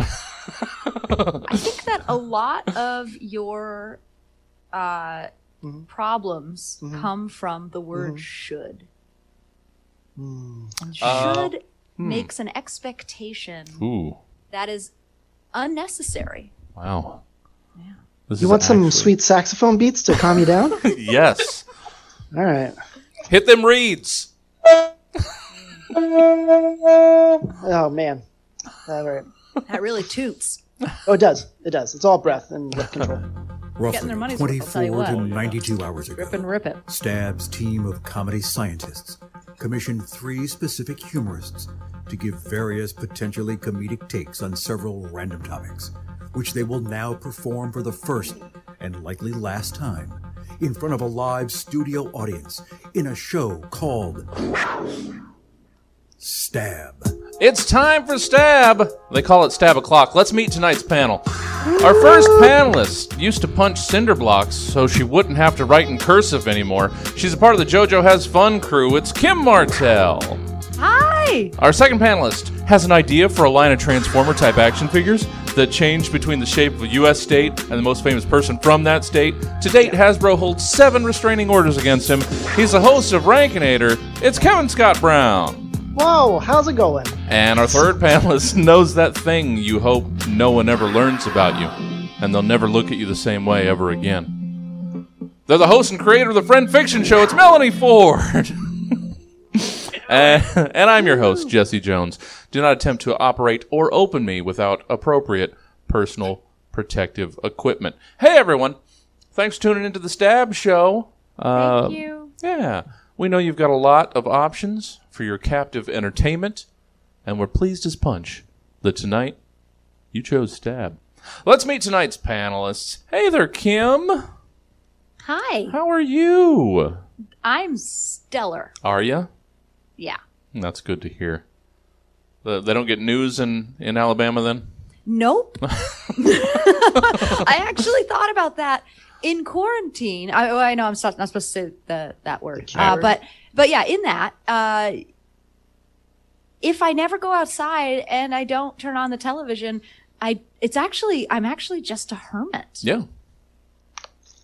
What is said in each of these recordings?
I think that a lot of your uh, Mhm. problems Mhm. come from the word Mhm. should. Mm. And Uh, should hmm. makes an expectation Ooh, that is unnecessary. wow. Yeah. This You is want some sweet saxophone beats to calm you down? yes. All right. Hit them reeds. Oh man. All right. That really toots. Oh, it does. It does. It's all breath and lip control. Getting their Roughly money's worth, I'll tell you 24 to what. 92 hours ago, Rip and rip it. Stab's team of comedy scientists commissioned three specific humorists to give various potentially comedic takes on several random topics, which they will now perform for the first and likely last time in front of a live studio audience in a show called Stab. It's time for Stab. They call it Stab O'Clock. Let's meet tonight's panel. Our first panelist used to punch cinder blocks so she wouldn't have to write in cursive anymore. She's a part of the JoJo Has Fun crew. It's Kim Martell. Hi! Our second panelist has an idea for a line of Transformer type action figures that change between the shape of a U.S. state and the most famous person from that state. To date, Hasbro holds seven restraining orders against him. He's the host of Rankinator. It's Kevin Scott Brown. Whoa, how's it going? And our third panelist knows that thing you hope no one ever learns about you, and they'll never look at you the same way ever again. They're the host and creator of the Friend Fiction Show. It's Melanie Ford. and, and I'm your host, Jesse Jones. Do not attempt to operate or open me without appropriate personal protective equipment. Hey, everyone. Thanks for tuning into the Stab Show. Uh, Thank you. yeah, we know you've got a lot of options for your captive entertainment, and we're pleased as punch that tonight you chose Stab. Let's meet tonight's panelists. Hey there, Kim. Hi. How are you? I'm stellar. Are you? Yeah. That's good to hear. The, they don't get news in, in Alabama then? Nope. I actually thought about that in quarantine. I, oh, I know I'm not, supposed to say the, that word, uh, word. but but yeah, in that, uh, if I never go outside and I don't turn on the television, I it's actually I'm actually just a hermit, Yeah.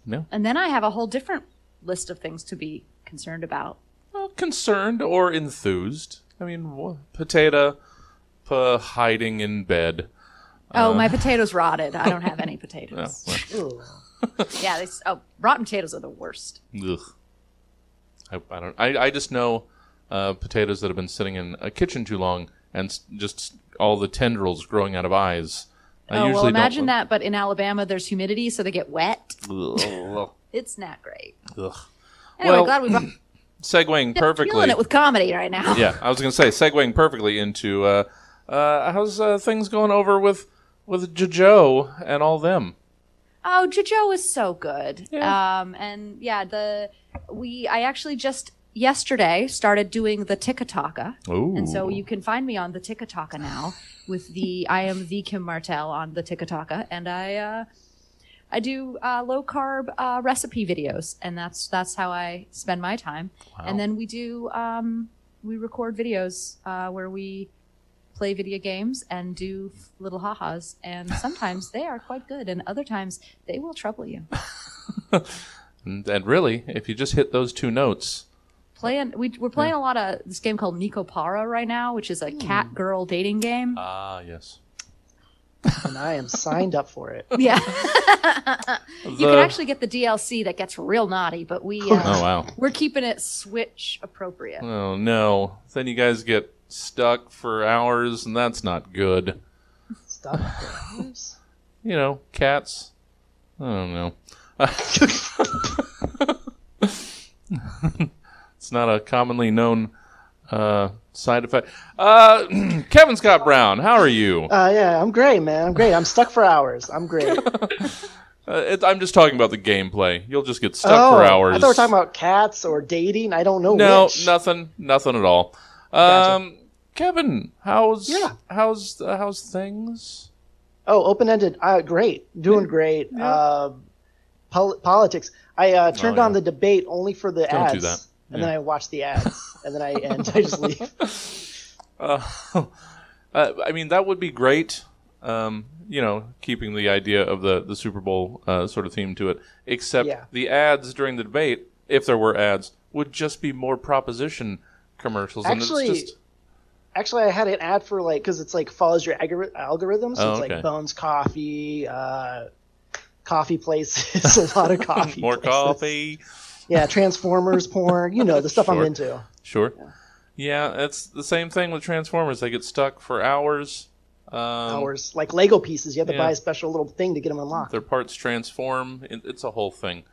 Yeah. and then I have a whole different list of things to be concerned about. Well, concerned or enthused. I mean, potato pa hiding in bed. Oh, my potatoes rotted. I don't have any Yeah, potatoes. well, yeah, they, oh, rotten potatoes are the worst. Ugh. I, I don't. I, I just know uh, potatoes that have been sitting in a kitchen too long and just all the tendrils growing out of eyes. I oh well, imagine that, but in Alabama there's humidity, so they get wet. It's not great. Ugh. Anyway, Well, glad we brought Segueing perfectly. killing it with comedy right now. yeah, I was going to say segueing perfectly into uh, uh, how's uh, things going over with with JoJo and all them. Oh, JoJo is so good. Yeah. Um, and yeah, the we I actually just yesterday started doing the Tikataka, and so you can find me on the Tikataka now with the I am the Kim Martell on the Tikataka, and I uh, I do uh, low carb uh, recipe videos, and that's that's how I spend my time. And then we do um, we record videos uh, where we play video games and do little ha-has and sometimes they are quite good and other times they will trouble you and, and really, if you just hit those two notes, playing we, we're playing a lot of this game called Nekopara right now which is a cat girl dating game ah, yes. And I am signed up for it. yeah you can actually get the DLC that gets real naughty but we uh, Oh wow. we're keeping it switch appropriate Oh no. Then you guys get stuck for hours and that's not good. Stop. it. You know, cats. I don't know. it's not a commonly known uh, side effect. Uh, Kevin Scott Brown, how are you? Uh, yeah, I'm great, man. I'm great. I'm stuck for hours. I'm great. Uh, it, I'm just talking about the gameplay. You'll just get stuck oh, for hours. I thought we were talking about cats or dating. I don't know no, which. nothing, nothing at all. Gotcha. Kevin, how's Yeah. how's uh, how's things? Oh, open ended. Uh, great. Doing great. Uh, pol- politics. I uh, turned Oh, on the debate only for the Don't ads. do that. And then I watch the ads. and then I and I just leave. Uh, uh, I mean, that would be great. Um, you know, keeping the idea of the the Super Bowl uh, sort of theme to it. Except Yeah. the ads during the debate, if there were ads, would just be more proposition commercials. Actually, and it's just Actually, I had an ad for like because it's like follows your algori- algorithm, so Oh, it's okay. like Bones Coffee, uh, coffee places, a lot of coffee, more places. coffee. Yeah, Transformers porn, you know the stuff Sure. I'm into. Sure. Yeah, it's the same thing with Transformers. They get stuck for hours. Um, Hours like Lego pieces, you have to yeah. buy a special little thing to get them unlocked. Their parts transform. It's a whole thing.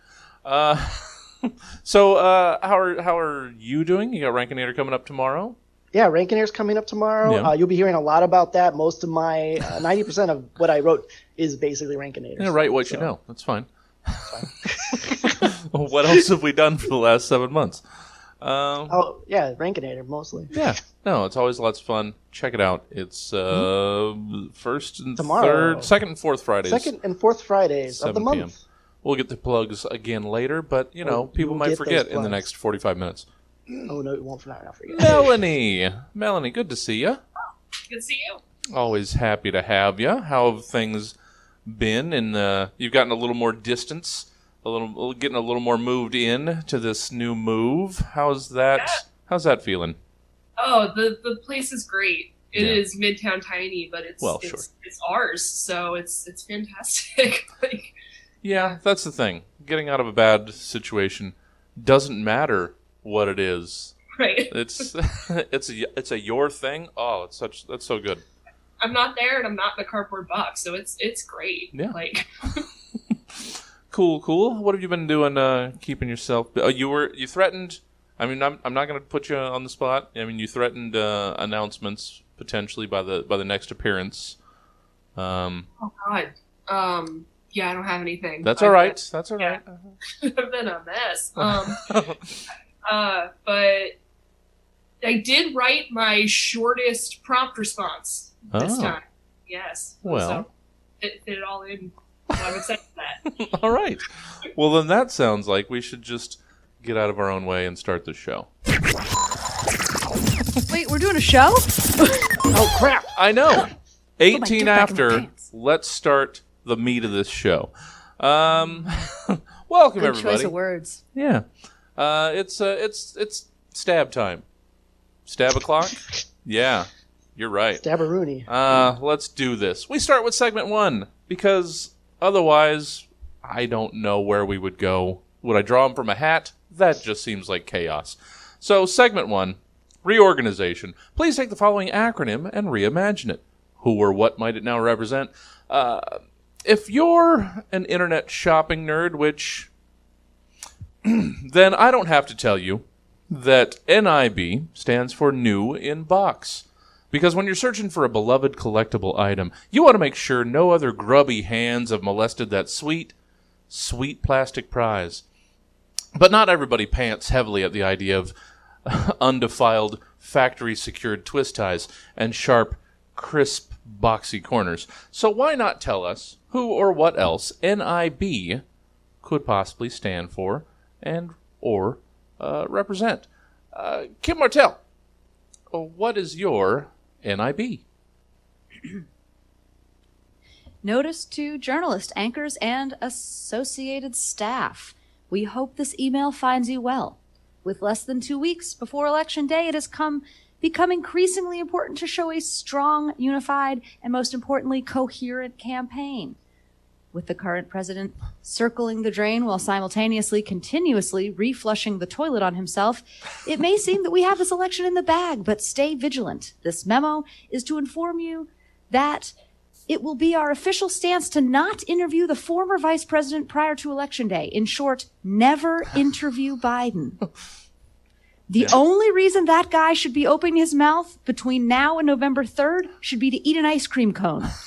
Uh, so, uh, how are how are you doing? You got Rankinator coming up tomorrow. Yeah, Rankinator's coming up tomorrow. Yeah. Uh, you'll be hearing a lot about that. Most of my uh, ninety percent of what I wrote is basically Rankin Rankinator. Yeah, write what you know. That's fine. what else have we done for the last seven months? Um, Oh yeah, Rankinator mostly. yeah, no, it's always lots of fun. Check it out. It's uh, first and Tomorrow. third, second and fourth Fridays. Second and fourth Fridays of the month. p.m. We'll get the plugs again later, but you know, Oh, people you'll might forget in the next forty-five minutes. Oh no, it won't for now. I forget. Melanie, Melanie, good to see you. Good to see you. Always happy to have you. How have things been? And uh, you've gotten a little more distance, a little, getting a little more moved in to this new move. How's that? How's that feeling? Oh, the the place is great. It Yeah. is Midtown Tiny, but it's Well, it's, sure. it's ours, so it's it's fantastic. like Yeah, that's the thing. Getting out of a bad situation doesn't matter what it is. right. It's it's a it's a your thing. Oh, it's such that's so good. I'm not there and I'm not in the cardboard box, so it's it's great. Yeah. Like Cool, cool. What have you been doing? Uh, keeping yourself? Uh, you were you threatened. I mean, I'm, I'm not going to put you on the spot. I mean, you threatened uh, announcements potentially by the by the next appearance. Um, oh god. Um yeah, I don't have anything. that's all right. That's all yeah. right. been- I've been a mess. Um uh but I did write my shortest prompt response this Oh. time. Yes. Well. so it fit it all in. So I'm excited for that. all right. Well, then that sounds like we should just get out of our own way and start the show. Wait, we're doing a show? Oh crap! I know. 18 dick back in my after. Let's start the meat of this show. Um, welcome Good everybody. choice of words. Yeah. Uh, it's uh, it's it's stab time. Stab o'clock. yeah, you're right. Stabberoonie. Uh, let's do this. We start with segment one because otherwise, I don't know where we would go. Would I draw them from a hat? That just seems like chaos. So, segment one reorganization. Please take the following acronym and reimagine it. Who or what might it now represent? Uh, if you're an internet shopping nerd, which then I don't have to tell you that NIB stands for New in Box. Because when you're searching for a beloved collectible item, you want to make sure no other grubby hands have molested that sweet, sweet plastic prize. But not everybody pants heavily at the idea of undefiled, factory secured twist ties and sharp, crisp, boxy corners. So why not tell us who or what else NIB could possibly stand for and or uh, represent? Uh, Kim Martell, what is your NIB? Notice to journalists, anchors, and associated staff. We hope this email finds you well. With less than two weeks before Election Day, it has come become increasingly important to show a strong, unified, and most importantly, coherent campaign. With the current president circling the drain while simultaneously continuously reflushing the toilet on himself, it may seem that we have this election in the bag, but stay vigilant. This memo is to inform you that it will be our official stance to not interview the former vice president prior to election day. In short, never interview Biden. The only reason that guy should be opening his mouth between now and November 3rd should be to eat an ice cream cone.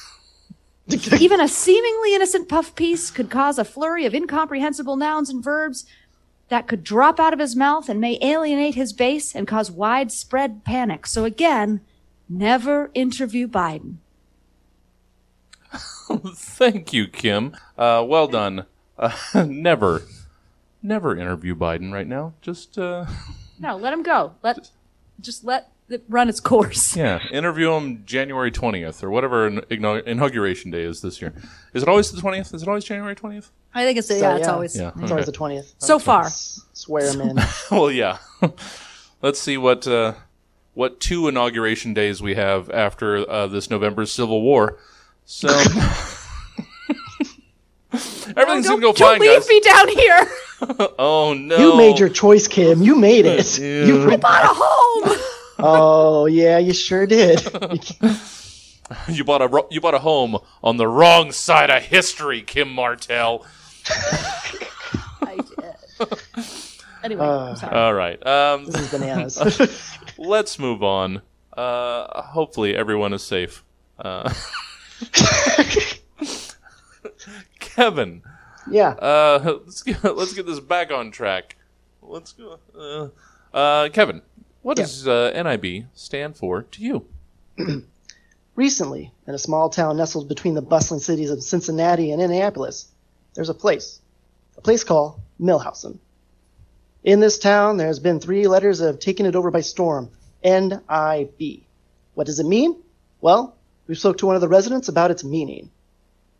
Even a seemingly innocent puff piece could cause a flurry of incomprehensible nouns and verbs that could drop out of his mouth and may alienate his base and cause widespread panic. So again, never interview Biden. Thank you, Kim. Uh, well done. Uh, never, never interview Biden right now. Just uh, No, let him go. Let just let run its course. Yeah, interview him January 20th or whatever inauguration day is this year. Is it always the 20th? Is it always January 20th? I think it's So, yeah, it's always Yeah. It's always the twentieth. so far. Swear him in. well, yeah. Let's see what uh, what two inauguration days we have after uh, this November's Civil War. So everything's don't, gonna go fine, don't fine, leave guys. me down here. Oh no! You made your choice, Kim. You made it. Ew. You, Bought a home. Oh yeah, you sure did. you bought a you bought a home on the wrong side of history, Kim Martell. I did. Anyway, Uh, I'm sorry. All right. Um, this is bananas. let's move on. Uh, hopefully everyone is safe. Uh, Kevin, yeah. uh, let's get, let's get this back on track. Let's go. Uh, uh, Kevin, what Yeah. does uh, NIB stand for to you? Recently, in a small town nestled between the bustling cities of Cincinnati and Indianapolis, there's a place. A place called Millhousen. In this town, there's been three letters that have taken it over by storm. N-I-B. What does it mean? Well, we spoke to one of the residents about its meaning.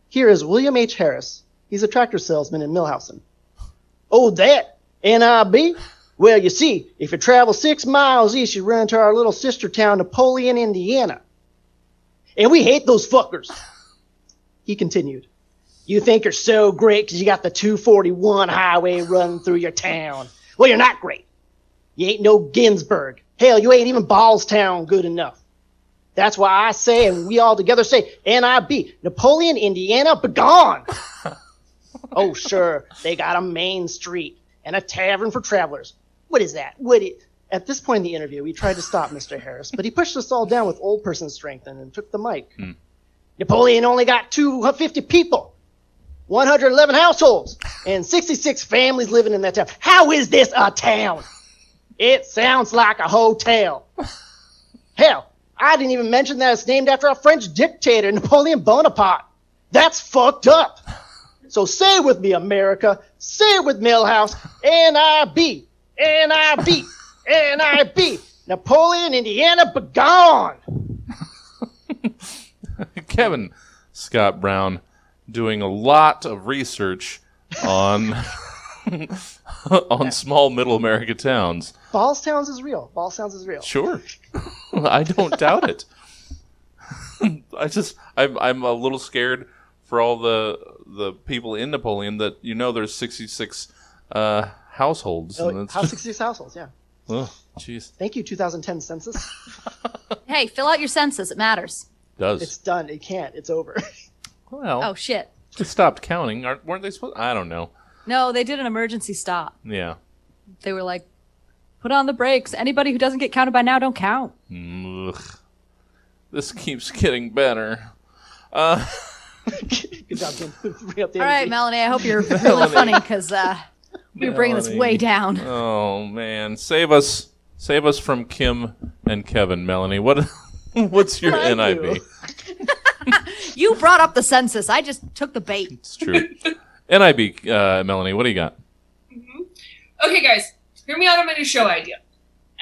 Here is William H. Harris. He's a tractor salesman in Millhousen. Oh, that? N-I-B? Well, you see, if you travel six miles east, you run into our little sister town, Napoleon, Indiana. And we hate those fuckers. He continued. You think you're so great because you got the 241 highway running through your town. Well, you're not great. You ain't no Greensburg. Hell, you ain't even Ballstown good enough. That's why I say, and we all together say, NIB, Napoleon, Indiana, begone. oh, sure, they got a main street and a tavern for travelers. What is that? What it? At this point in the interview, we tried to stop Mr. Harris, but he pushed us all down with old person strength and, took the mic. Hmm. Napoleon only got 250 people, 111 households, and 66 families living in that town. How is this a town? It sounds like a hotel. Hell, I didn't even mention that it's named after a French dictator, Napoleon Bonaparte. That's fucked up. So say it with me, America. Say it with Millhouse. N-I-B. N-I-B. N-I-B. Napoleon, Indiana, begone. Kevin Scott Brown doing a lot of research on on small middle America towns. Ballstowns is real. Ballstowns is real. Sure, I don't doubt it. I just I'm I'm a little scared for all the the people in Napoleon that you know there's 66 uh, households. and Oh, it's House 66 households, yeah. ugh, Jeez, Thank you, 2010 census. hey, fill out your census. It matters. does It's done. It can't. It's over. well. Oh shit. they stopped counting. Aren't, weren't they supposed? I don't know. No, they did an emergency stop. Yeah. They were like, put on the brakes. Anybody who doesn't get counted by now don't count. Ugh. This keeps getting better. Uh, Good job, Jim. Bring up the All right. Melanie. I hope you're really funny because uh, we're bringing this way down. oh man, save us, save us from Kim and Kevin. Melanie, what, what's your Thank NIB? you. You brought up the census. I just took the bait. It's true. NIB, uh, Melanie, what do you got? Okay, guys, hear me out on my new show idea.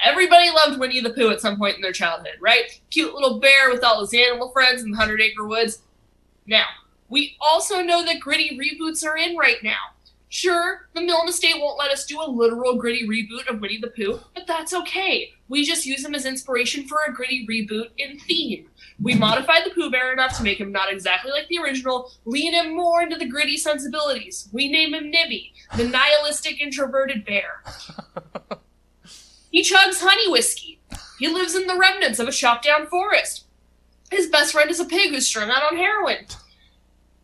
Everybody loved Winnie the Pooh at some point in their childhood, right? Cute little bear with all his animal friends in the Hundred Acre Woods. Now, we also know that gritty reboots are in right now. Sure, the Milne Estate won't let us do a literal gritty reboot of Winnie the Pooh, but that's okay. We just use him as inspiration for a gritty reboot in theme. We modified the Pooh Bear enough to make him not exactly like the original, lean him more into the gritty sensibilities. We name him Nibby, the nihilistic introverted bear. He chugs honey whiskey. He lives in the remnants of a chopped down forest. His best friend is a pig who's strung out on heroin.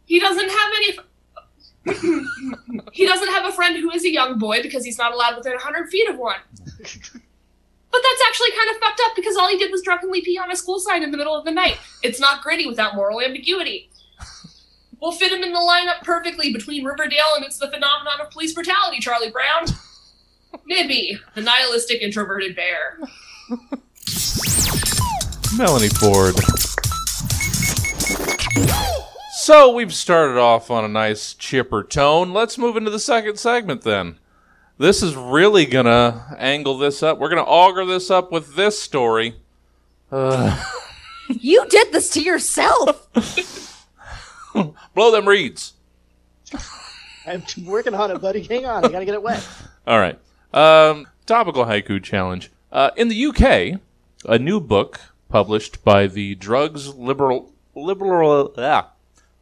He doesn't have any. he doesn't have a friend who is a young boy because he's not allowed within 100 feet of one. But that's actually kind of fucked up because all he did was drunkenly pee on a school sign in the middle of the night. It's not gritty without moral ambiguity. We'll fit him in the lineup perfectly between Riverdale and It's the Phenomenon of Police Brutality, Charlie Brown. Nibby, the nihilistic introverted bear. Melanie Ford. So we've started off on a nice chipper tone. Let's move into the second segment then. This is really gonna angle this up. We're gonna auger this up with this story. Uh, You did this to yourself. blow them reeds. I'm working on it, buddy. Hang on, I gotta get it wet. All right. Um, topical haiku challenge. Uh, in the UK, a new book published by the Drugs Liberal Liberal ah,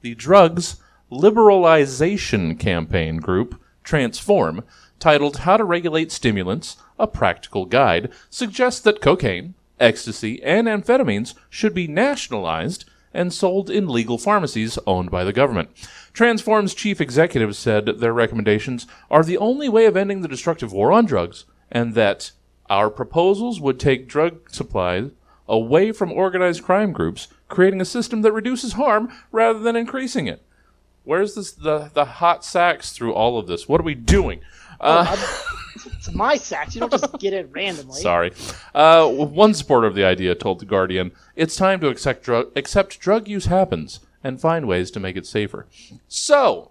the Drugs Liberalization Campaign Group Transform, titled "How to Regulate Stimulants: A Practical Guide," suggests that cocaine, ecstasy, and amphetamines should be nationalized and sold in legal pharmacies owned by the government. Transform's chief executive said their recommendations are the only way of ending the destructive war on drugs, and that our proposals would take drug supplies away from organized crime groups, creating a system that reduces harm rather than increasing it. Where's this the the hot sax through all of this? What are we doing? Uh, it's my sax. You don't just get it randomly. Sorry. Uh, one supporter of the idea told The Guardian, it's time to accept, drug accept drug use happens and find ways to make it safer. So,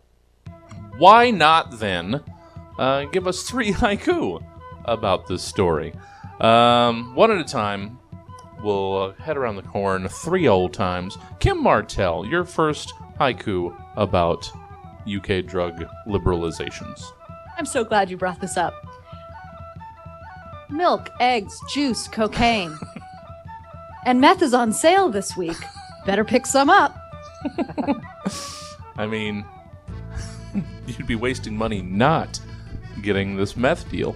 why not then uh, give us three haiku about this story? Um, one at a time. We'll uh, head around the horn three old times. Kim Martell, your first haiku about UK drug liberalizations. I'm so glad you brought this up. Milk, eggs, juice, cocaine. and meth is on sale this week. Better pick some up. I mean, you'd be wasting money not getting this meth deal.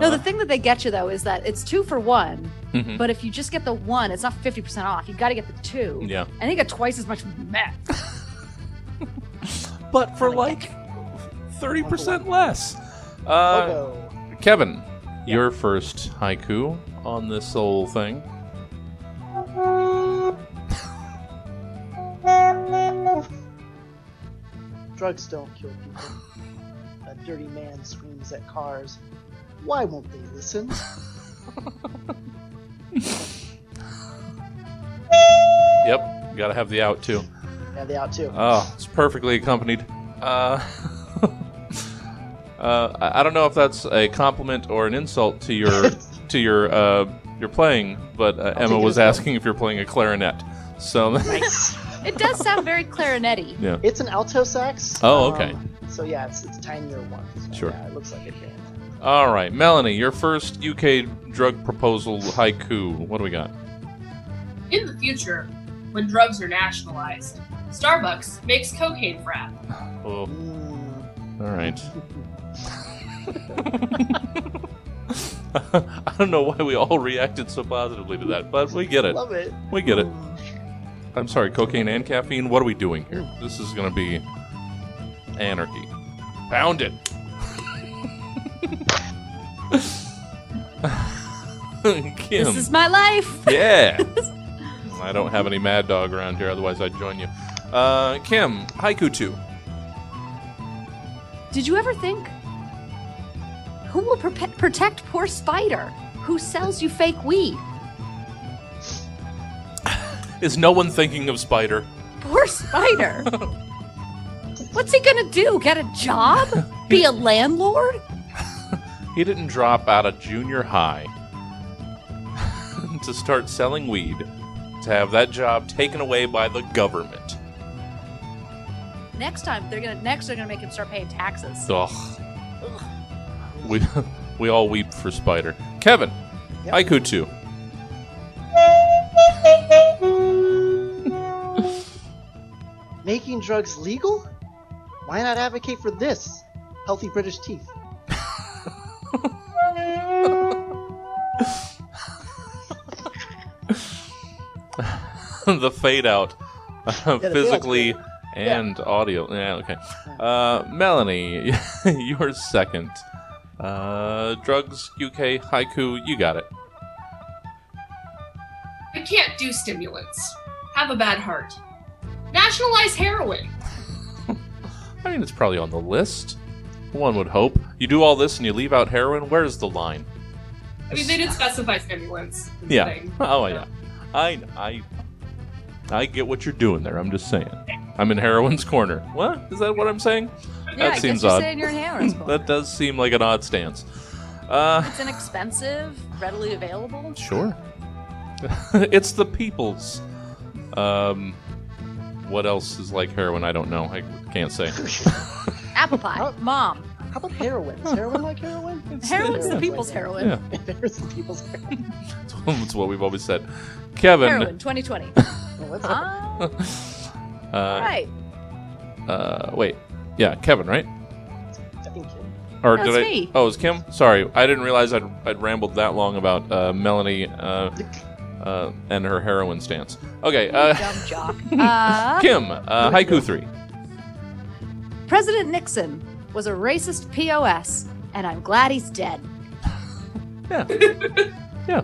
No, the thing that they get you though is that it's two for one. Mhm. But if you just get the one, it's not 50% off. You got to get the two. Yeah. And you get twice as much meth. But for like 30% less. Uh, Logo. Kevin, your first haiku on this whole thing. Drugs don't kill people. A dirty man screams at cars. Why won't they listen? Yep, gotta have the out too. Yeah, they out too. Oh, it's perfectly accompanied. Uh, uh, I I don't know if that's a compliment or an insult to your to your uh, your playing, but uh, Emma take it was as both. asking if you're playing a clarinet. So nice. It does sound very clarinetty. yeah, It's an alto sax. Oh, okay. um, so yeah, it's it's a tinier one. So, Sure. Yeah, it looks like it can. All right, Melanie, your first UK drug proposal haiku. What do we got? In the future, when drugs are nationalized, Starbucks makes cocaine frap. Oh, all right. I don't know why we all reacted so positively to that, but we get it. love it. We get it. I'm sorry, cocaine and caffeine. What are we doing here? This is going to be anarchy. Pound it. Kim. This is my life. yeah. I don't have any Mad Dog around here, otherwise I'd join you. Uh, Kim, haiku two. Did you ever think? Who will protect poor Spider? Who sells you fake weed? Is no one thinking of Spider? Poor Spider. What's he gonna do? Get a job? Be a landlord? He didn't drop out of junior high to start selling weed to have that job taken away by the government. Next time they're gonna next they're gonna make him start paying taxes. Ugh. We we all weep for Spider. Kevin, Yep. haiku two. Making drugs legal? Why not advocate for this? Healthy British teeth. the fade out, uh, fade out's physically good. and audio. Yeah, okay. Uh, Melanie, you're second. Uh, drugs, UK, haiku, you got it. I can't do stimulants. Have a bad heart. Nationalize heroin. I mean, it's probably on the list. One would hope. You do all this and you leave out heroin. Where's the line? I mean, they did specify stimulants. Yeah. thing. Oh yeah. I I I get what you're doing there. I'm just saying. I'm in heroin's corner. What is that? What I'm saying? Yeah, that I seems guess you're odd. saying you're in Harris. That does seem like an odd stance. Uh, It's inexpensive, readily available. sure. it's the people's. Um, what else is like heroin? I don't know. I can't say. Apple pie. Oh. Mom. How about heroin? Is heroin like heroin? Heroin's the people's like heroin. Yeah, Heroin's the people's heroin. that's what we've always said. Kevin, Heroin 2020. Well, what's up? Ah, uh, right. uh, wait, yeah, Kevin, right? I think kid. Or That's did I? me. Oh, it was Kim. Sorry, I didn't realize I'd, I'd rambled that long about uh, Melanie uh, uh, and her heroin stance. Okay, uh, Dumb jock. Uh, Kim, uh, haiku three. President Nixon was a racist POS, and I'm glad he's dead. Yeah, yeah.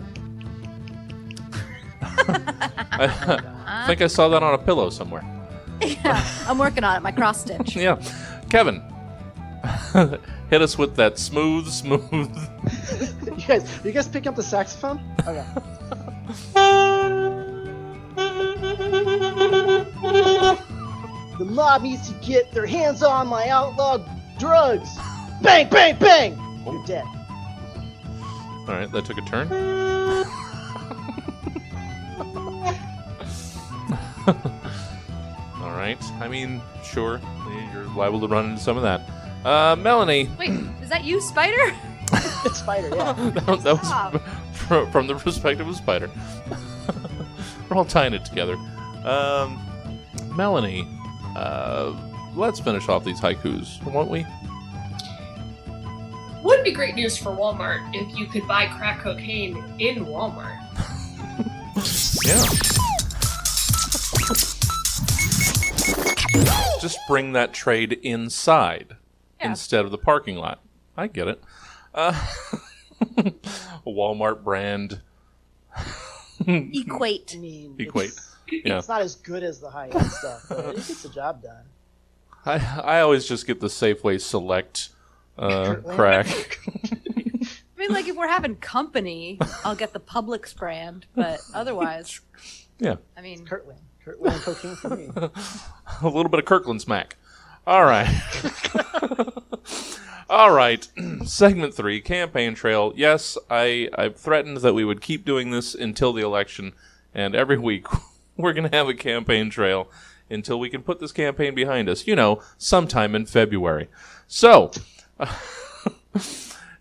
I think I saw that on a pillow somewhere. yeah, I'm working on it. My cross stitch. Yeah, Kevin, hit us with that smooth, smooth. You guys, you guys pick up the saxophone? Okay. The mob needs to get their hands on my outlawed drugs. Bang, bang, bang. You're dead. All right, that took a turn. All right. I mean, sure, you're liable to run into some of that. Uh, Melanie, Wait, is that you, Spider? It's Spider, yeah. that, that was Stop. from the perspective of Spider. We're all tying it together. Um, Melanie, uh, let's finish off these haikus, won't we? Would be great news for Walmart if you could buy crack cocaine in Walmart. Yeah. Just bring that trade inside Yeah. instead of the parking lot. I get it. Uh, Walmart brand Equate. I equate. It's, Yeah. it's not as good as the high-end stuff, but it gets the job done. I, I always just get the Safeway Select uh, crack. I mean, like if we're having company, I'll get the Publix brand, but otherwise, Yeah. I mean, Kirkland. Kirkland cocaine for me. a little bit of Kirkland smack. All right. All right. Segment three, campaign trail. Yes, I, I've threatened that we would keep doing this until the election, and every week we're going to have a campaign trail until we can put this campaign behind us. You know, sometime in February. So,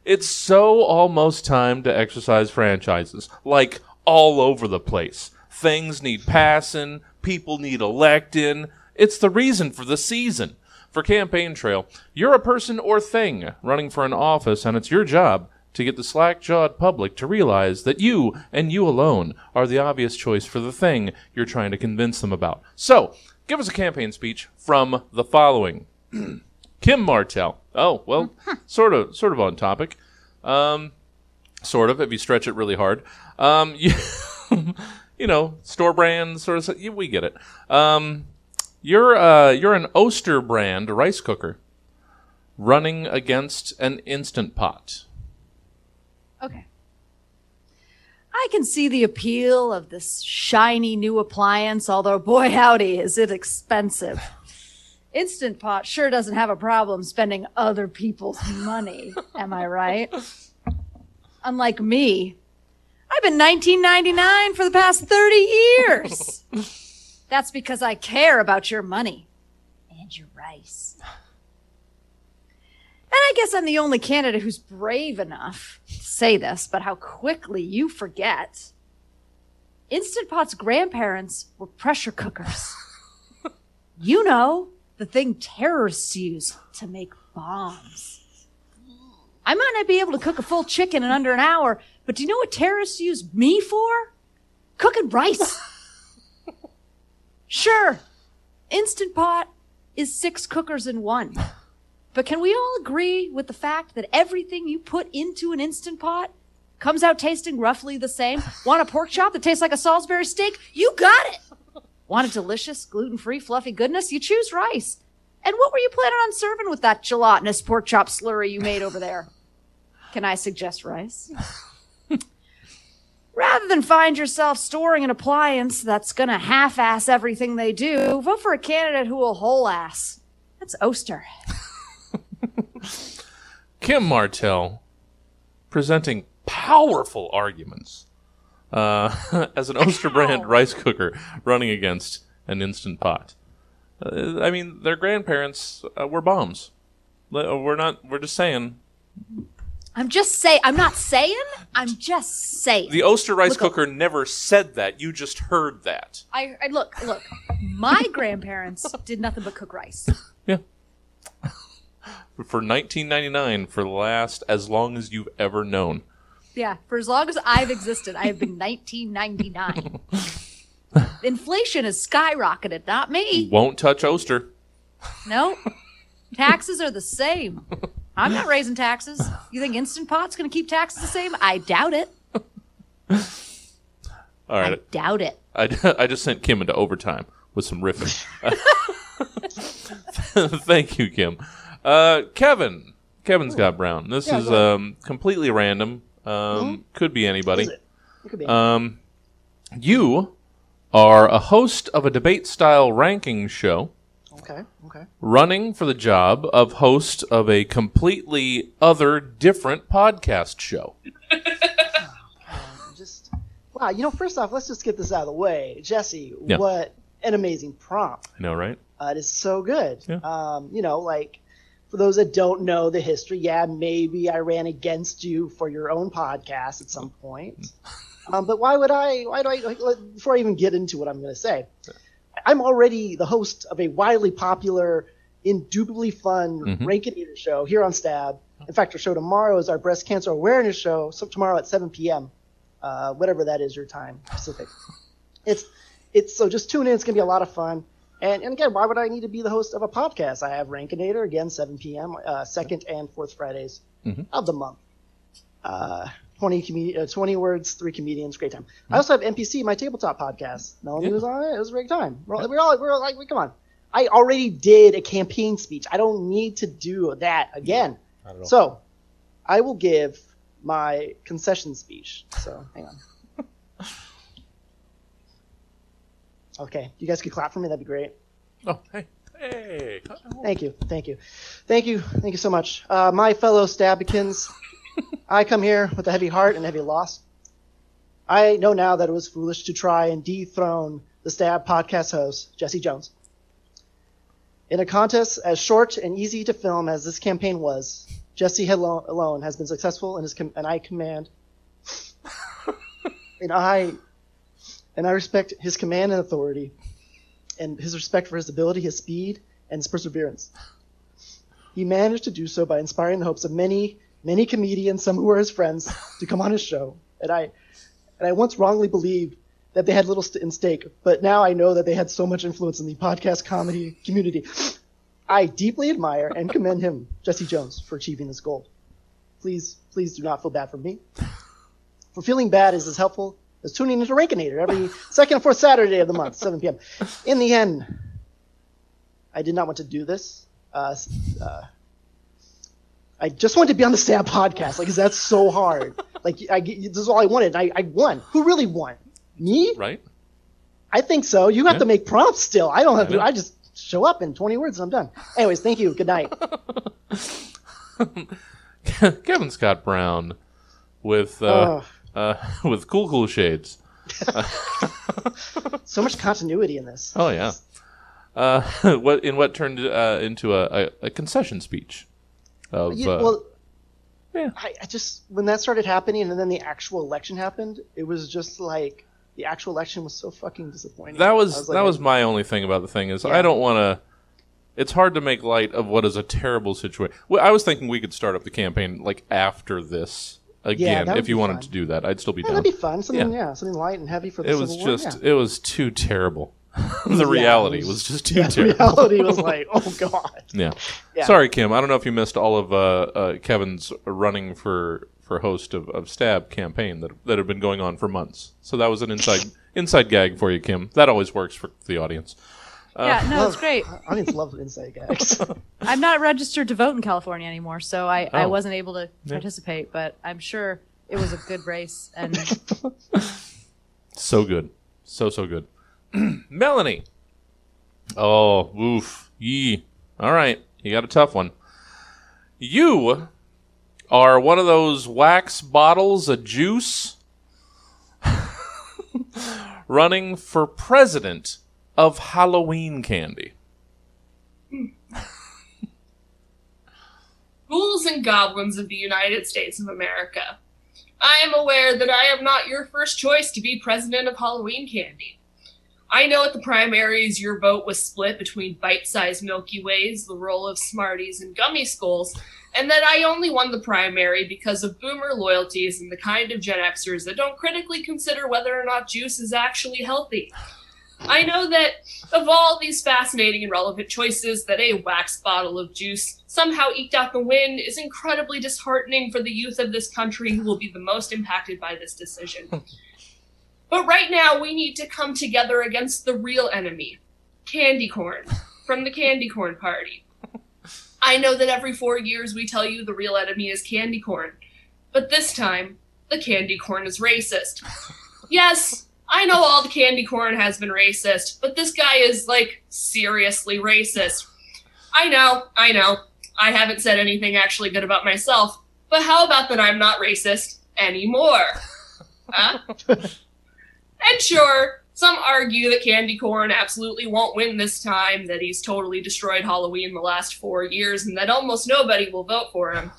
it's so almost time to exercise franchises, like all over the place. Things need passing, people need electing. It's the reason for the season. For Campaign Trail, you're a person or thing running for an office, and it's your job to get the slack jawed public to realize that you and you alone are the obvious choice for the thing you're trying to convince them about. So, give us a campaign speech from the following Kim Martell. Oh, well, sort of, sort of on topic. Um, sort of, if you stretch it really hard. Um, you, you know, store brand sort of. We get it. Um, you're uh, you're an Oster brand rice cooker running against an instant pot. Okay. I can see the appeal of this shiny new appliance, although boy howdy, is it expensive. Instant Pot sure doesn't have a problem spending other people's money, am I right? Unlike me, I've been 1999 for the past 30 years. That's because I care about your money and your rice. And I guess I'm the only candidate who's brave enough to say this, but how quickly you forget. Instant Pot's grandparents were pressure cookers. you know, the thing terrorists use to make bombs. I might not be able to cook a full chicken in under an hour, but do you know what terrorists use me for? Cooking rice. sure, Instant Pot is six cookers in one. But can we all agree with the fact that everything you put into an Instant Pot comes out tasting roughly the same? Want a pork chop that tastes like a Salisbury steak? You got it! Want a delicious, gluten free, fluffy goodness? You choose rice. And what were you planning on serving with that gelatinous pork chop slurry you made over there? Can I suggest rice? Rather than find yourself storing an appliance that's gonna half ass everything they do, vote for a candidate who will whole ass. That's Oster. Kim Martell presenting powerful arguments uh, as an Oster brand rice cooker running against an Instant Pot. Uh, I mean, their grandparents uh, were bombs. We're not. We're just saying I'm just saying. I'm not saying. I'm just saying. the Oster rice Look cooker never said that. You just heard that. I, I look, look. My grandparents did nothing but cook rice. Yeah. For 1999, for the last as long as you've ever known. Yeah, for as long as I've existed, I have been 1999. Inflation has skyrocketed, not me. Won't touch Oster. No, taxes are the same. I'm not raising taxes. You think Instant Pot's going to keep taxes the same? I doubt it. All I doubt it. I, I just sent Kim into overtime with some riffing. Thank you, Kim. Uh, Kevin. Kevin Scott Brown. This Yeah, is go ahead. um, completely random. Um, Could be anybody. Is it? It could be. Um, you are a host of a debate style ranking show okay. Okay. running for the job of host of a completely other different podcast show. Um, just wow. You know, first off, let's just get this out of the way. Jesse, Yeah. what an amazing prompt. I know, right? Uh, it is so good. Yeah. Um, you know, like for those that don't know the history, yeah, maybe I ran against you for your own podcast at some point. Um, but why would I? Why do I? Like, before I even get into what I'm going to say, I'm already the host of a wildly popular, indubitably fun Mhm. Rankinator show here on Stab. In fact, our show tomorrow is our breast cancer awareness show. So tomorrow at 7 p.m., uh, whatever that is your time Pacific. it's it's so just tune in. It's gonna be a lot of fun. And, and again, why would I need to be the host of a podcast? I have Rankinator again, 7 p.m. Uh, second and fourth Fridays Mhm. of the month. Uh, 20 comedi- uh, 20 words, three comedians, great time. I also have NPC, my tabletop podcast. Melanie Yeah. was on it. It was a great time. We're, all- we're all we're all like, come on. I already did a campaign speech. I don't need to do that again. So, I will give my concession speech. So, hang on. Okay, you guys could clap for me. That'd be great. Oh, hey, hey. Thank you, thank you, thank you, thank you so much, uh, my fellow Stabikins. I come here with a heavy heart and heavy loss. I know now that it was foolish to try and dethrone the Stab podcast host Jesse Jones. In a contest as short and easy to film as this campaign was, Jesse alone has been successful in his com- and I command, and I, and I respect his command and authority, and his respect for his ability, his speed, and his perseverance. He managed to do so by inspiring the hopes of many, many comedians, some who were his friends, to come on his show. And I, and I once wrongly believed that they had little st- in stake, but now I know that they had so much influence in the podcast comedy community. I deeply admire and commend him, Jesse Jones, for achieving this goal. Please, please do not feel bad for me. For feeling bad is as helpful as tuning into Rankinator every second and fourth Saturday of the month, 7 p.m. In the end, I did not want to do this. Uh, uh, I just wanted to be on the Stab podcast. Like, 'cause that's so hard. Like, I, this is all I wanted. I, I won. Who really won? Me? Right? I think so. You have Yeah. to make prompts still. I don't have I to. I just show up in 20 words and I'm done. Anyways, thank you. Good night. Kevin Scott Brown with uh, uh, with cool cool shades. so much continuity in this. Oh yeah. Uh, what in what turned uh, into a, a, a concession speech of You- uh, well, yeah. I, I just when that started happening and then the actual election happened, it was just like the actual election was so fucking disappointing. that I was, like, that was my only thing about the thing is Yeah. I don't want to. It's hard to make light of what is a terrible situation. Well, I was thinking we could start up the campaign like after this again. would if you wanted fun. to do that, I'd still be Yeah, down. that'd be fun. Something, Yeah. yeah. something light and heavy for the it Civil was War. just yeah. it was too terrible. the Yeah, reality was- was, just too Yeah, the reality was like, oh god. Yeah. Yeah. Sorry, Kim. I don't know if you missed all of uh, uh, Kevin's running for, for host of, of Stab campaign that that had been going on for months. So that was an inside inside gag for you, Kim. That always works for the audience. Uh, yeah, no, it's great. I Audience loves inside gags. I'm not registered to vote in California anymore, so I, I Oh. wasn't able to participate. But I'm sure it was a good race, and So good, so so good. Melanie. Oh, oof, yee. All right, you got a tough one. You are one of those wax bottles of juice running for president of Halloween candy. Hmm. Ghouls and goblins of the United States of America. I am aware that I am not your first choice to be president of Halloween candy. I know at the primaries your vote was split between bite sized Milky Ways, the roll of Smarties, and Gummy Skulls, and that I only won the primary because of boomer loyalties and the kind of Gen Xers that don't critically consider whether or not juice is actually healthy. I know that of all these fascinating and relevant choices, that a wax bottle of juice somehow eked out the win is incredibly disheartening for the youth of this country who will be the most impacted by this decision. but right now, we need to come together against the real enemy candy corn from the candy corn party. I know that every four years we tell you the real enemy is candy corn, but this time, the candy corn is racist. Yes, I know all the candy corn has been racist, but this guy is like seriously racist. I know, I know. I haven't said anything actually good about myself, but how about that I'm not racist anymore? Huh? and sure, some argue that candy corn absolutely won't win this time, that he's totally destroyed Halloween the last four years, and that almost nobody will vote for him.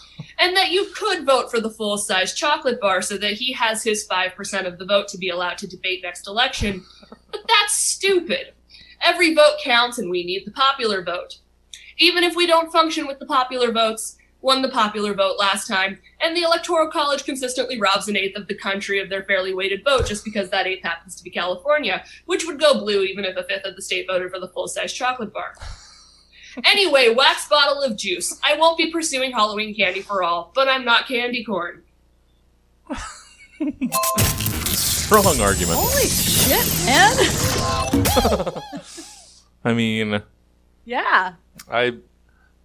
And that you could vote for the full size chocolate bar so that he has his 5% of the vote to be allowed to debate next election. But that's stupid. Every vote counts, and we need the popular vote. Even if we don't function with the popular votes, won the popular vote last time, and the Electoral College consistently robs an eighth of the country of their fairly weighted vote just because that eighth happens to be California, which would go blue even if a fifth of the state voted for the full size chocolate bar. Anyway, wax bottle of juice. I won't be pursuing Halloween candy for all, but I'm not candy corn. Strong argument. Holy shit, man! I mean, yeah. I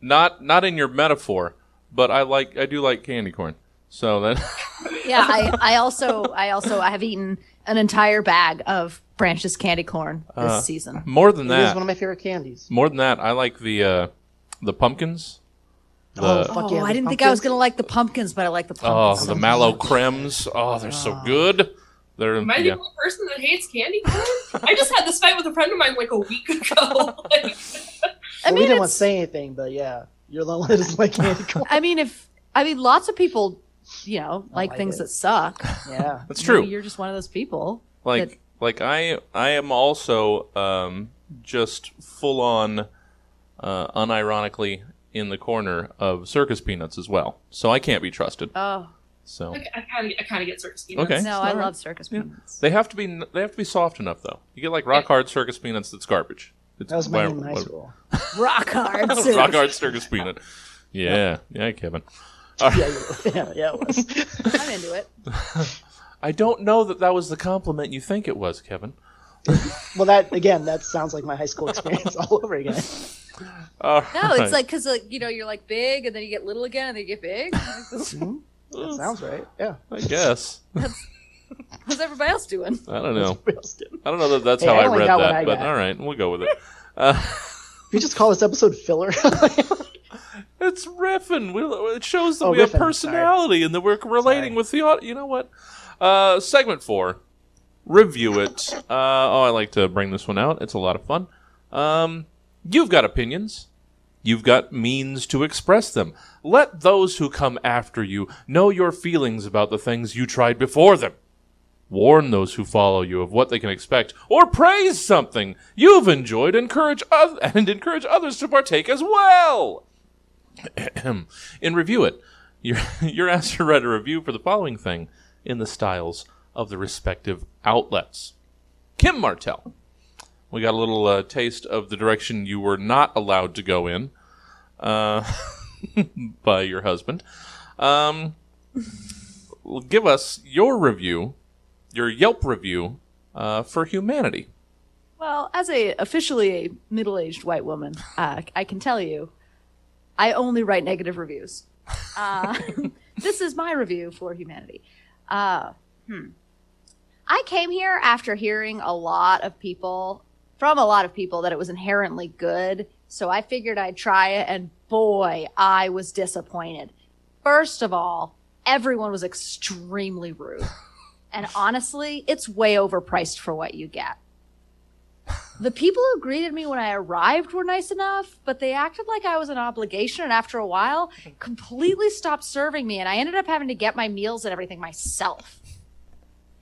not not in your metaphor, but I like I do like candy corn. So that Yeah, I, I also I also I have eaten an entire bag of Brach's candy corn this Uh, season. more than that. It is that, one of my favorite candies. more than that, I like the uh, the pumpkins. The, Oh, oh, fuck yeah, oh, I the didn't think I was pumpkins. gonna like the pumpkins, but I like the pumpkins. Oh, the mallow cremes. Oh, they're so good. They're Am I the yeah. only person that hates candy corn? I just had this fight with a friend of mine like a week ago. Like, I Well, we mean, didn't want it's- to say anything, but yeah, you're the one that doesn't like candy corn. I mean, if I mean, lots of people, you know, like, like things it. that suck. yeah. That's Maybe true. You're just one of those people. like that- like I I am also um, just full on uh, unironically in the corner of circus peanuts as well. So I can't be trusted. Oh So I kind of, I kind of get circus peanuts. Okay. no, I all right. love circus peanuts. they have to be they have to be soft enough though. You get like rock hard circus peanuts that's garbage. It's That was my why- name high school. Rock hard. rock hard circus peanut. Yeah, yeah, Kevin. Yeah, yeah, yeah, it was. I'm into it. I don't know that that was the compliment you think it was, Kevin. well, that again, that sounds like my high school experience all over again. All No, right. it's like because like, you know you're like big and then you get little again and then you get big. Like, this- That sounds right. Yeah. I guess. What's everybody else doing? I don't know. What else did- I don't know that that's Hey, how I I, read that, I but all right, we'll go with it. Uh, We just call this episode filler. it's riffing. We, it shows that Oh, we have riffing, personality and that we're relating Sorry. with the audience. You know what? Uh, segment four, review it. Uh, oh, I like to bring this one out. It's a lot of fun. Um, you've got opinions. You've got means to express them. Let those who come after you know your feelings about the things you tried before them. Warn those who follow you of what they can expect, or praise something you've enjoyed. Encourage oth- and encourage others to partake as well. In review it, you're, you're asked to write a review for the following thing in the styles of the respective outlets. Kim Martell. We got a little uh, taste of the direction you were not allowed to go in uh, by your husband. Um, give us your review, your Yelp review uh, for humanity. Well, as a officially a middle-aged white woman, uh, I can tell you, I only write negative reviews. Uh, this is my review for humanity. Uh, hmm. I came here after hearing a lot of people, from a lot of people, that it was inherently good. So I figured I'd try it, and boy, I was disappointed. First of all, everyone was extremely rude. And honestly, it's way overpriced for what you get. The people who greeted me when I arrived were nice enough, but they acted like I was an obligation and after a while completely stopped serving me and I ended up having to get my meals and everything myself.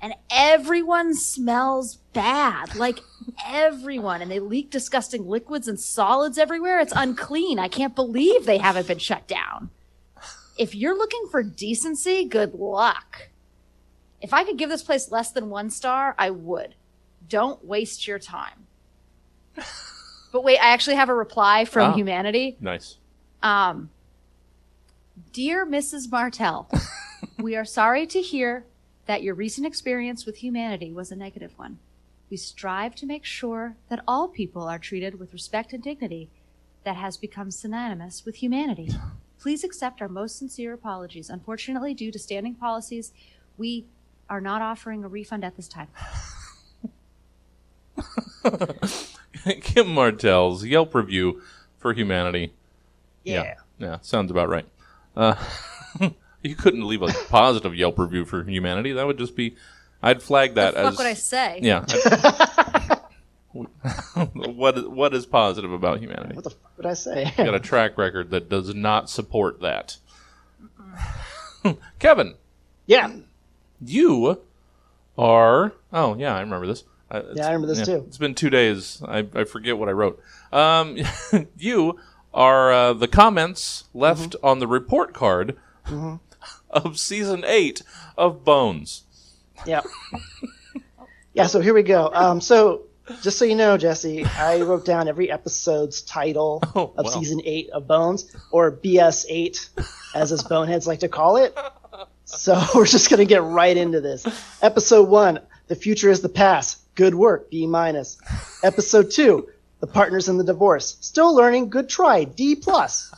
And everyone smells bad. Like everyone. And they leak disgusting liquids and solids everywhere. It's unclean. I can't believe they haven't been shut down. If you're looking for decency, good luck. If I could give this place less than one star, I would. Don't waste your time. But wait, I actually have a reply from Ah. humanity. Nice. Um, Dear Mrs. Martell, we are sorry to hear that your recent experience with humanity was a negative one. We strive to make sure that all people are treated with respect and dignity that has become synonymous with humanity. Please accept our most sincere apologies. Unfortunately, due to standing policies, we are not offering a refund at this time. Kim Martell's Yelp review for humanity. Yeah. Yeah, sounds about right. Uh, you couldn't leave a positive Yelp review for humanity. That would just be. I'd flag that the fuck as. would I say? Yeah. what what is positive about humanity? What the fuck would I say? Got a track record that does not support that. Kevin, yeah. you are. Oh yeah, I remember this. Uh, Yeah, I remember this too. It's been two days. I, I forget what I wrote. Um, you are uh, the comments left Mm-hmm. on the report card of season eight of Bones. Yeah. yeah, so here we go. Um, so just so you know, Jesse, I wrote down every episode's title Oh, of wow. season eight of Bones, or BS eight, as us boneheads like to call it. So we're just gonna get right into this. Episode one, the future is the past. Good work, B minus. Episode two, the partners in the divorce. Still learning, good try, D plus.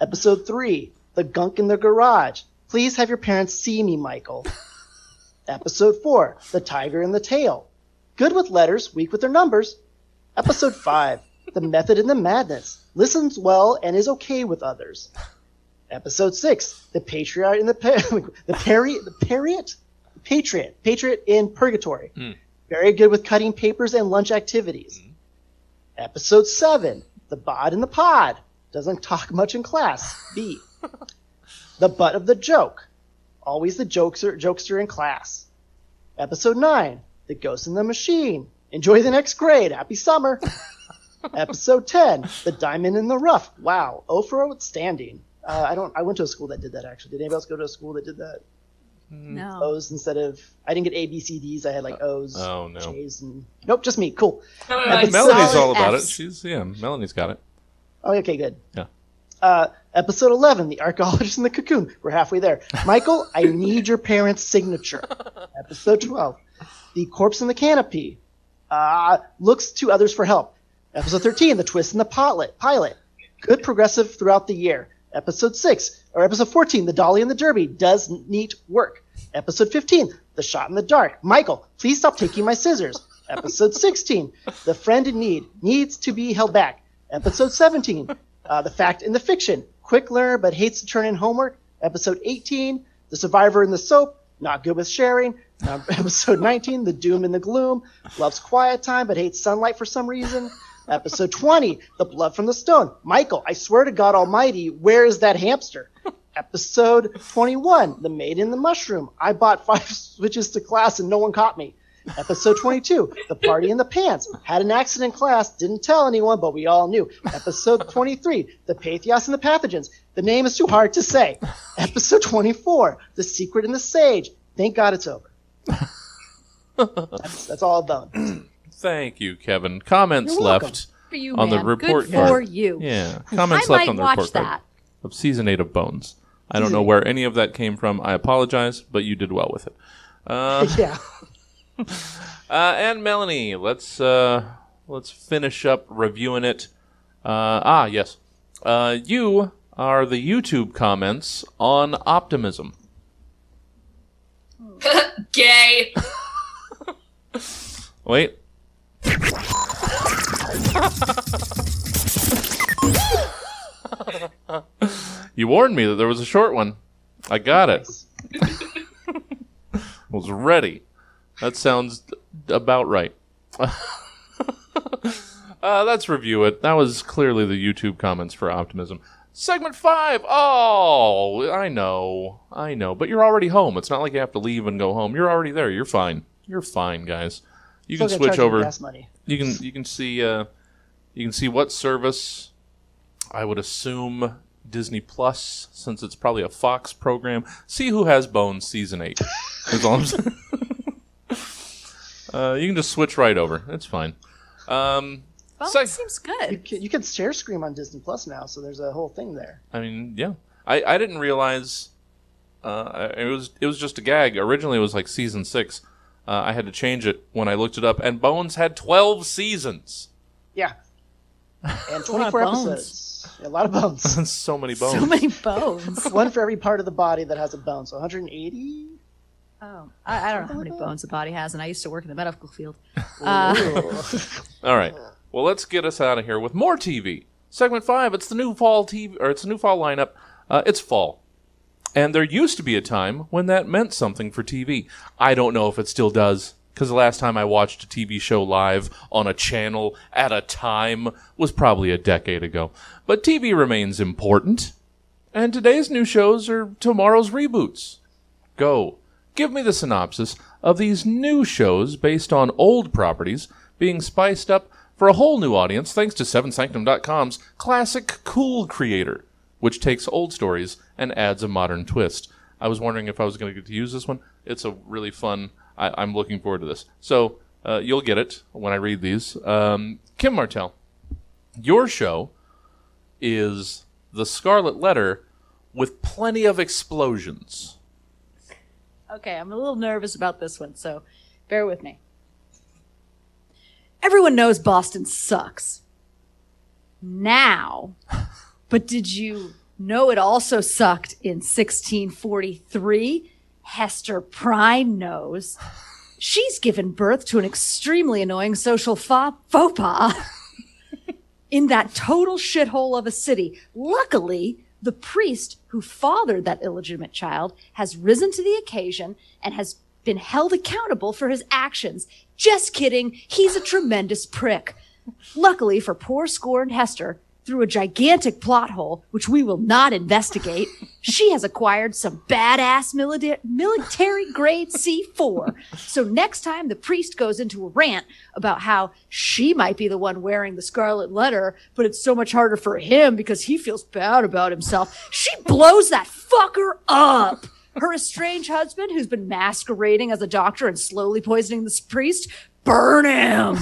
Episode three, the gunk in the garage. Please have your parents see me, Michael. Episode 4, The Tiger and the Tale. Good with letters, weak with their numbers. Episode 5, The Method in the Madness. Listens well and is okay with others. Episode 6, The Patriot in the pa- the Pari- the Patriot Patriot Patriot in Purgatory. Hmm. Very good with cutting papers and lunch activities. Episode 7, The Bod in the Pod. Doesn't talk much in class. B. the Butt of the Joke always the jokester, jokester in class. Episode 9, The Ghost in the Machine. Enjoy the next grade. Happy summer. Episode 10, The Diamond in the Rough. Wow. O for outstanding. Uh, I don't. I went to a school that did that actually. Did anybody else go to a school that did that? No. O's instead of. I didn't get A, B, C, D's. I had like O's, Oh, no. J's, and nope, just me. Cool. No, no, no, Melanie's all about Fs. it. She's yeah. Melanie's got it. Oh, okay, good. Yeah. Uh, episode 11, The Archaeologist in the Cocoon. We're halfway there. Michael, I need your parents' signature. Episode 12, The Corpse in the Canopy. Uh, looks to others for help. Episode 13, The Twist in the Pilot. Pilot. Good progressive throughout the year. Episode 6, or episode 14, The Dolly and the Derby. Does neat work. Episode 15, The Shot in the Dark. Michael, please stop taking my scissors. Episode 16, The Friend in Need. Needs to be held back. Episode 17, uh, The Fact in the Fiction. Quick learner but hates to turn in homework. Episode 18, The Survivor in the Soap. Not good with sharing. Episode 19, The Doom and the Gloom. Loves quiet time but hates sunlight for some reason. Episode 20, The Blood from the Stone. Michael, I swear to God Almighty, where is that hamster? Episode 21, The Maid in the Mushroom. I bought five switches to class and no one caught me. Episode 22, The Party in the Pants. Had an accident in class, didn't tell anyone, but we all knew. Episode 23, The Pathos and the Pathogens. The name is too hard to say. Episode 24, The Secret and the Sage. Thank God it's over. That's, that's all done. Thank you, Kevin. Comments You're welcome. left for you, on the man. report Good card. for you. Yeah, I comments left might on the watch report card that. of season eight of Bones. I don't know where any of that came from. I apologize, but you did well with it. Uh, yeah. uh, and Melanie, let's uh, let's finish up reviewing it. Uh, ah, yes. Uh, you are the YouTube comments on optimism. Gay. Wait. You warned me that there was a short one. I got it. was ready. That sounds about right. uh, let's review it. That was clearly the YouTube comments for optimism. Segment five. Oh, I know, I know, but you're already home. It's not like you have to leave and go home. You're already there. You're fine. You're fine, guys. You can switch over. gas money. You can you can see uh, you can see what service. I would assume Disney Plus, since it's probably a Fox program. See who has Bones season eight. Is all I'm saying. uh, you can just switch right over. It's fine. Um, Well, Seg- it seems You good. can, you can share screen on Disney Plus now, so there's a whole thing there. I mean, yeah. I, I didn't realize uh, it was it was just a gag. Originally, it was like season six. Uh, I had to change it when I looked it up, and Bones had twelve seasons. Yeah. And a lot of 24 bones. episodes. A lot of bones. so many bones. So many bones. One for every part of the body that has a bone. So 180. Oh, I, I don't know how many bones the body has, and I used to work in the medical field. Uh, All right. Well, let's get us out of here with more TV. Segment five. It's the new fall TV, or it's the new fall lineup. Uh, it's fall, and there used to be a time when that meant something for TV. I don't know if it still does, because the last time I watched a TV show live on a channel at a time was probably a decade ago. But TV remains important, and today's new shows are tomorrow's reboots. Go. Give me the synopsis of these new shows based on old properties being spiced up for a whole new audience thanks to SeventhSanctum.com's classic cool creator, which takes old stories and adds a modern twist. I was wondering if I was going to get to use this one. It's a really fun. I, I'm looking forward to this. So uh, you'll get it when I read these. Um, Kim Martell, your show is the Scarlet Letter with plenty of explosions. Okay, I'm a little nervous about this one, so bear with me. Everyone knows Boston sucks. Now. But did you know it also sucked in 1643? Hester Prynne knows. She's given birth to an extremely annoying social fa- faux pas in that total shithole of a city. Luckily, the priest who fathered that illegitimate child has risen to the occasion and has been held accountable for his actions. Just kidding. He's a tremendous prick. Luckily for poor scorned Hester, through a gigantic plot hole, which we will not investigate, she has acquired some badass milita- military grade C4. So next time the priest goes into a rant about how she might be the one wearing the scarlet letter, but it's so much harder for him because he feels bad about himself, she blows that fucker up. Her estranged husband, who's been masquerading as a doctor and slowly poisoning this priest, burn him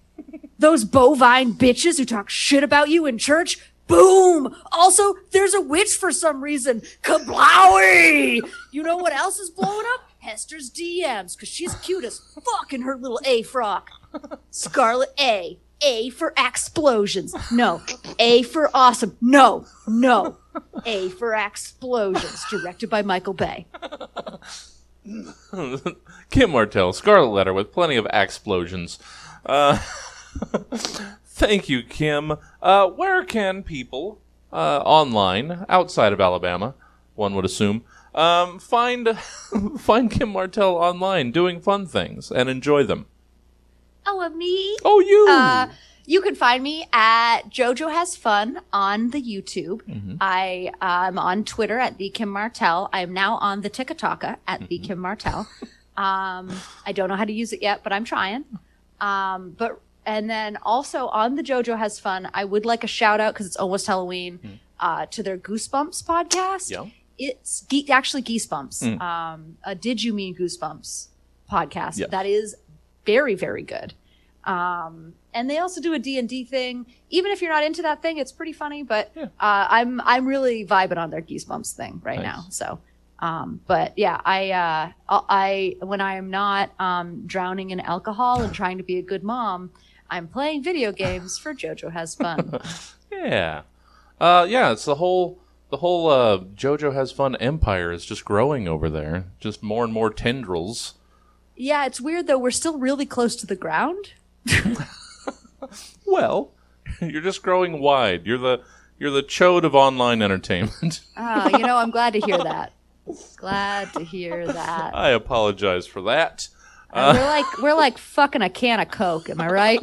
those bovine bitches who talk shit about you in church. Boom! Also, there's a witch for some reason. Kablowy! You know what else is blowing up? Hester's DMs, because she's cute as fuck in her little A frock. Scarlet A. A for explosions. No. A for awesome. No. No. A for explosions. Directed by Michael Bay. Kim Martell, Scarlet Letter with plenty of explosions. Uh, thank you, Kim. Uh, where can people uh, online, outside of Alabama, one would assume, um, find find Kim Martell online doing fun things and enjoy them? Oh, me? Oh, you! Uh, you can find me at Jojo Has Fun on the YouTube. I am on Twitter at the Kim Martell. I am now on the TikToka at the Kim Martell. Um, I don't know how to use it yet, but I'm trying. Um, but and then also on the Jojo Has Fun, I would like a shout out because it's almost Halloween uh, to their Goosebumps podcast. Yeah. It's ge- actually Geesebumps. Um, a Did You Mean Goosebumps podcast. Yes. That is very very good. Um, and they also do a D and D thing. Even if you're not into that thing, it's pretty funny. But uh, I'm I'm really vibing on their Geesebumps thing right Nice. now. So, um, but yeah, I uh, I when I am not um, drowning in alcohol and trying to be a good mom, I'm playing video games for JoJo Has Fun. yeah, uh, yeah. It's the whole the whole uh, JoJo has fun empire is just growing over there. Just more and more tendrils. yeah, it's weird though. We're still really close to the ground. Well, you're just growing wide. You're the you're the chode of online entertainment. Uh, you know, I'm glad to hear that. Glad to hear that. I apologize for that. Uh, we're like we're like fucking a can of Coke. Am I right?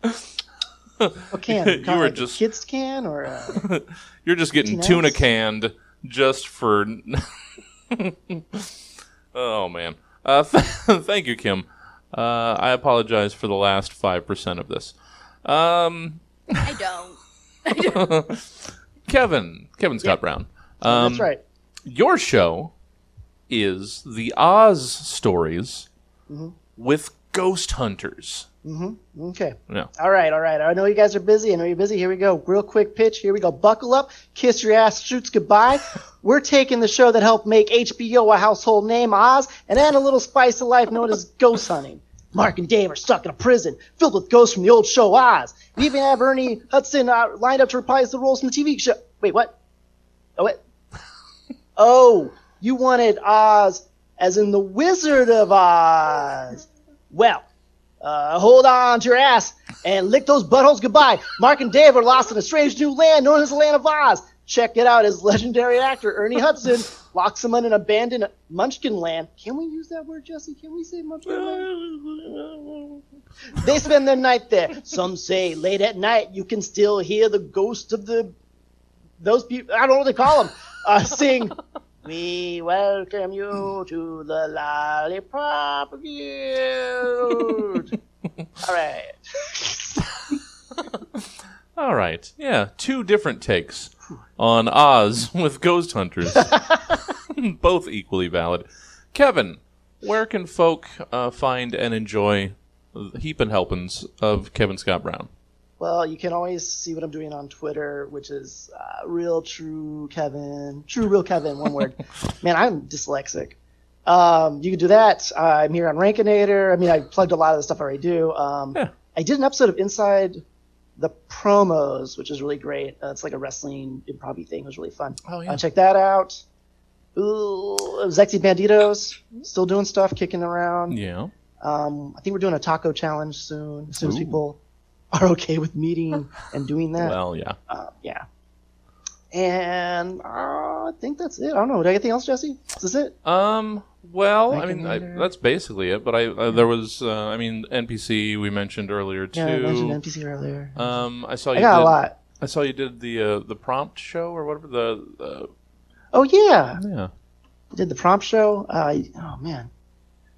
What can? You Kinda were like a just- kids can or uh, You're just getting tuna ounce? canned just for. oh man. Uh, thank you, Kim. Uh, I apologize for the last five percent of this. Um, I don't. Kevin, Kevin Scott Brown. Um, that's right. Your show is the Oz stories Mm-hmm. with ghost hunters. Okay. Yeah. All right, all right. I know you guys are busy. I know you're busy. Here we go. Real quick pitch. Here we go. Buckle up. Kiss your ass. Shoots goodbye. We're taking the show that helped make HBO a household name, Oz, and add a little spice of life known as ghost hunting. Mark and Dave are stuck in a prison filled with ghosts from the old show Oz. We even have Ernie Hudson uh, lined up to reprise the roles from the TV show. Wait, what? Oh, what? Oh, you wanted Oz as in the Wizard of Oz. Well, uh, hold on to your ass and lick those buttholes goodbye. Mark and Dave are lost in a strange new land known as the Land of Oz. Check it out as legendary actor Ernie Hudson locks them in an abandoned Munchkin land. Can we use that word, Jesse? Can we say Munchkin land? They spend their night there. Some say late at night you can still hear the ghost of the those people. I don't know what they call them. Uh, sing. We welcome you to the Lollipop Guild. All right. All right. Yeah, two different takes on Oz with ghost hunters. Both equally valid. Kevin, where can folk uh, find and enjoy the heap and helpings of Kevin Scott Brown? Well, you can always see what I'm doing on Twitter, which is uh, real true Kevin, true real Kevin, one word. Man, I'm dyslexic. Um, you can do that. Uh, I'm here on Rankinator. I mean, I plugged a lot of the stuff I already do. Um, Yeah. I did an episode of Inside the Promos, which is really great. Uh, it's like a wrestling improv thing. It was really fun. Oh, yeah. Uh, check that out. Ooh, Zexy Banditos, still doing stuff, kicking around. Yeah. Um, I think we're doing a taco challenge soon. As soon as Ooh. people are okay with meeting and doing that. Well, yeah. Uh, yeah. And uh, I think that's it. I don't know. Did I get anything else, Jesse? Is this it? Um. Well, I mean, I, that's basically it. But I uh, there was, uh, I mean, NPC we mentioned earlier too. Yeah, I mentioned NPC earlier. Um, I saw you. I got did, a lot. I saw you did the uh, the prompt show or whatever the. Uh, Oh yeah, yeah. I did the prompt show. Uh, oh man,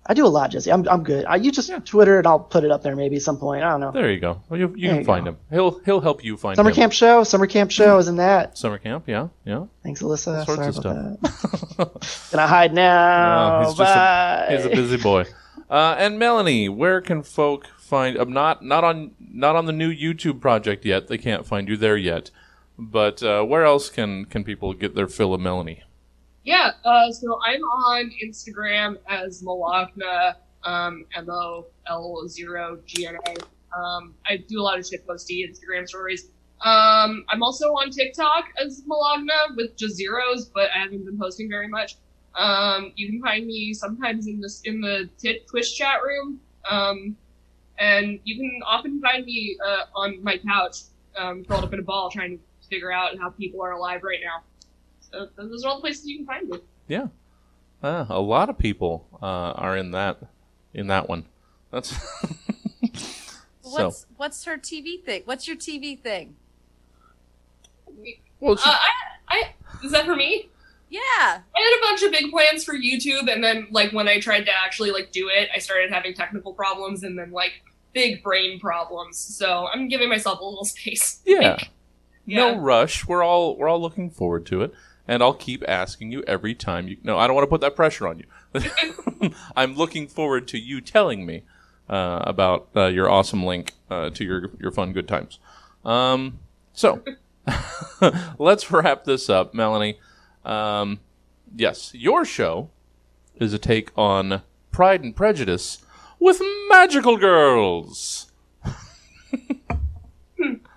I do a lot, Jesse. I'm I'm good. Uh, you just Twitter and I'll put it up there maybe at some point. I don't know. There you go. Well, you you can you find go. him. He'll he'll help you find Summer him. camp show. Summer camp show is in that. Summer camp. Yeah. Yeah. Thanks, Alyssa. Sorry about that. Gonna hide now. No, he's just a, Bye. he's a busy boy. Uh, and Melanie, where can folk find? Um, not not on not on the new YouTube project yet. They can't find you there yet. But uh, where else can can people get their fill of Melanie? Yeah, uh, so I'm on Instagram as Malagna, um, M O L zero G N A. Um, I do a lot of shitposty Instagram stories. Um, I'm also on TikTok as Malagna with just zeros, but I haven't been posting very much. Um, you can find me sometimes in this in the t- Twitch chat room. Um, and you can often find me uh, on my couch, um, curled up in a ball, trying to figure out how people are alive right now. So those are all the places you can find me. Yeah, uh, a lot of people uh, are in that in that one. That's so. What's what's her TV thing? What's your TV thing? Well, she, Uh, I, I, is that for me? Yeah. I had a bunch of big plans for YouTube, and then like when I tried to actually like do it, I started having technical problems, and then like big brain problems. So I'm giving myself a little space. yeah. Like, No rush. We're all we're all looking forward to it, and I'll keep asking you every time you. No, I don't want to put that pressure on you. I'm looking forward to you telling me uh, about uh, your awesome link uh, to your your fun good times. Um, so let's wrap this up, Melanie. Um, yes, your show is a take on Pride and Prejudice with magical girls.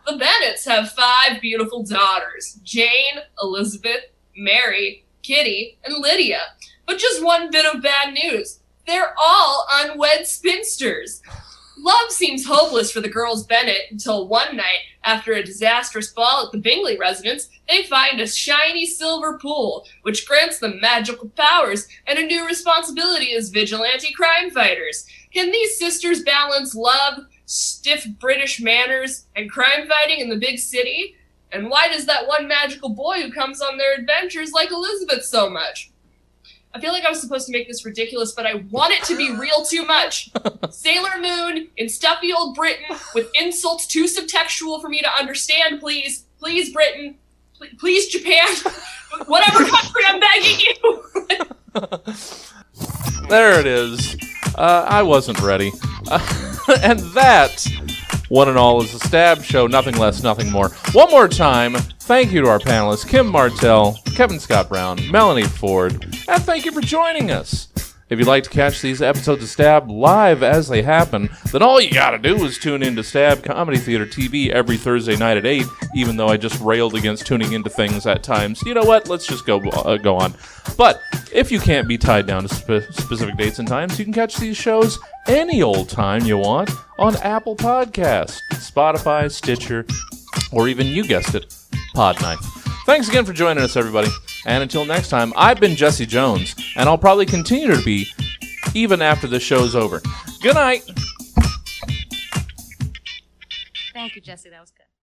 The Bennets have five beautiful daughters Jane, Elizabeth, Mary, Kitty, and Lydia. But just one bit of bad news they're all unwed spinsters. Love seems hopeless for the girls Bennett until one night, after a disastrous ball at the Bingley residence, they find a shiny silver pool, which grants them magical powers and a new responsibility as vigilante crime fighters. Can these sisters balance love, stiff British manners, and crime fighting in the big city? And why does that one magical boy who comes on their adventures like Elizabeth so much? I feel like I was supposed to make this ridiculous, but I want it to be real too much. Sailor Moon in stuffy old Britain with insults too subtextual for me to understand, please. Please, Britain. Pl- Please, Japan. Whatever country, I'm begging you. There it is. Uh, I wasn't ready. Uh, and that, one and all, is a Stab Show. Nothing less, nothing more. One more time, thank you to our panelists Kim Martell, Kevin Scott Brown, Melanie Ford, and thank you for joining us. If you'd like to catch these episodes of Stab live as they happen, then all you gotta do is tune in to Stab Comedy Theater TV every Thursday night at 8, even though I just railed against tuning into things at times. You know what? Let's just go, uh, go on. But if you can't be tied down to spe- specific dates and times, you can catch these shows any old time you want on Apple Podcasts, Spotify, Stitcher, or even you guessed it, Podknife. Thanks again for joining us, everybody. And until next time, I've been Jesse Jones, and I'll probably continue to be even after the show's over. Good night. Thank you, Jesse. That was good.